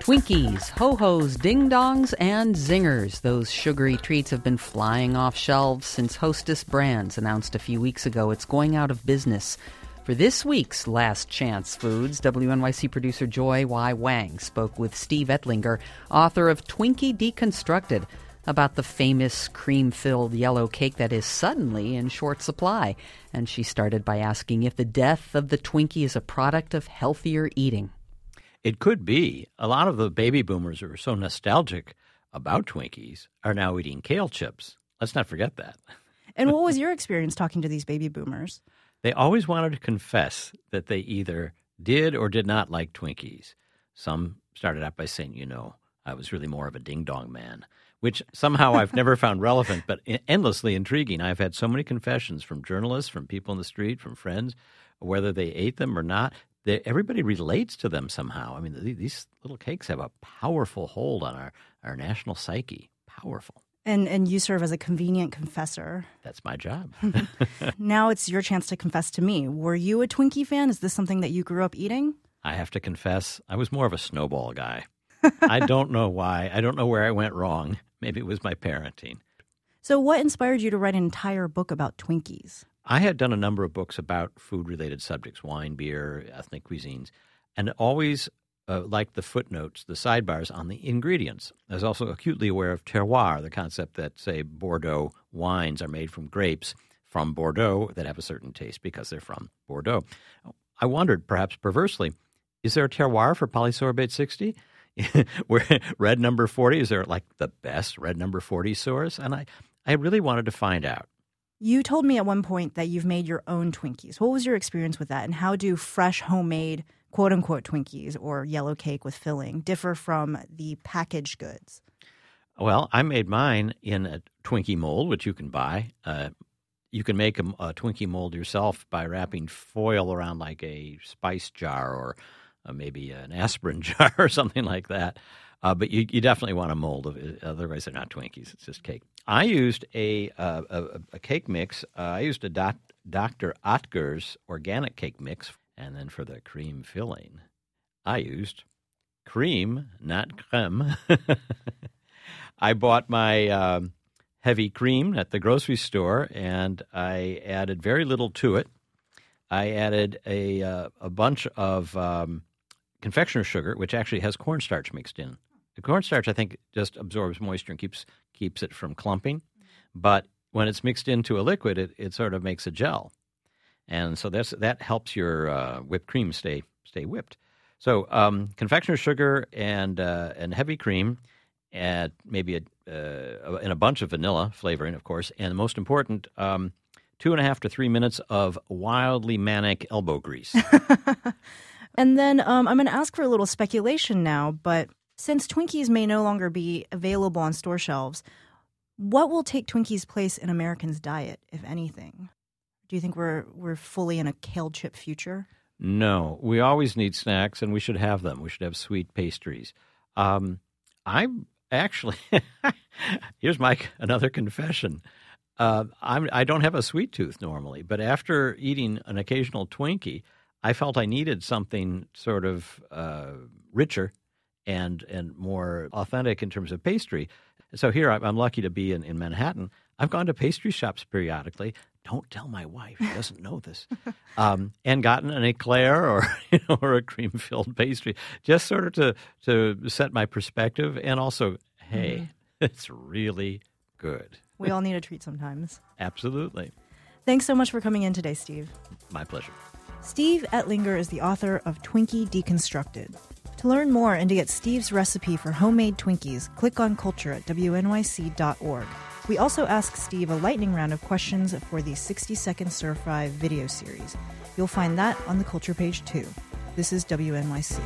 Twinkies, ho hos, ding dongs, and zingers. Those sugary treats have been flying off shelves since Hostess Brands announced a few weeks ago it's going out of business. For this week's Last Chance Foods, WNYC producer Joy Y. Wang spoke with Steve Ettlinger, author of Twinkie Deconstructed, about the famous cream filled yellow cake that is suddenly in short supply. And she started by asking if the death of the Twinkie is a product of healthier eating. It could be. A lot of the baby boomers who are so nostalgic about Twinkies are now eating kale chips. Let's not forget that. And what was your experience talking to these baby boomers? They always wanted to confess that they either did or did not like Twinkies. Some started out by saying, you know, I was really more of a ding dong man, which somehow I've never found relevant, but endlessly intriguing. I've had so many confessions from journalists, from people in the street, from friends, whether they ate them or not they, everybody relates to them somehow. I mean, these little cakes have a powerful hold on our, our national psyche. Powerful. And and you serve as a convenient confessor. That's my job. now it's your chance to confess to me. Were you a Twinkie fan? Is this something that you grew up eating? I have to confess, I was more of a Sno Ball guy. I don't know why. I don't know where I went wrong. Maybe it was my parenting. So, what inspired you to write an entire book about Twinkies? I had done a number of books about food related subjects wine, beer, ethnic cuisines, and always uh, liked the footnotes, the sidebars on the ingredients. I was also acutely aware of terroir, the concept that, say, Bordeaux wines are made from grapes from Bordeaux that have a certain taste because they're from Bordeaux. I wondered, perhaps perversely, is there a terroir for polysorbate 60? Where red number 40 is there like the best red number 40 source? And I, I really wanted to find out. You told me at one point that you've made your own Twinkies. What was your experience with that? And how do fresh, homemade, quote unquote, Twinkies or yellow cake with filling differ from the packaged goods? Well, I made mine in a Twinkie mold, which you can buy. Uh, you can make a, a, Twinkie mold yourself by wrapping foil around like a spice jar or uh, maybe an aspirin jar or something like that. Uh, but you, you, definitely want a mold of it. Otherwise, they're not Twinkies. It's just cake. I used a uh, a, a, cake mix. Uh, I used a Dr. Oetker's organic cake mix, and then for the cream filling, I used cream, not creme. I bought my um, heavy cream at the grocery store, and I added very little to it. I added a uh, a bunch of um, confectioner sugar, which actually has cornstarch mixed in. The cornstarch, I think, just absorbs moisture and keeps keeps it from clumping. But when it's mixed into a liquid, it, it sort of makes a gel, and so that's that helps your uh, whipped cream stay stay whipped. So um, confectioner sugar and uh, and heavy cream, and maybe a uh, a bunch of vanilla flavoring, of course, and most important, um, two and a half to three minutes of wildly manic elbow grease. and then um, I'm going to ask for a little speculation now, but since Twinkies may no longer be available on store shelves, what will take Twinkies' place in Americans' diet, if anything? Do you think we're we're fully in a kale chip future? No, we always need snacks, and we should have them. We should have sweet pastries. Um, I'm actually here's my another confession. Uh, I'm, I don't have a sweet tooth normally, but after eating an occasional Twinkie, I felt I needed something sort of uh, richer and and more authentic in terms of pastry. So here I'm lucky to be in, in Manhattan. I've gone to pastry shops periodically. Don't tell my wife; she doesn't know this. Um, and gotten an eclair or you know, or a cream filled pastry, just sort of to to set my perspective, and also, hey, mm-hmm. it's really good. We all need a treat sometimes. Absolutely. Thanks so much for coming in today, Steve. My pleasure. Steve Ettlinger is the author of Twinkie Deconstructed. To learn more and to get Steve's recipe for homemade Twinkies, click on culture at wnyc.org. We also ask Steve a lightning round of questions for the 60 Second Stir video series. You'll find that on the culture page too. This is WNYC.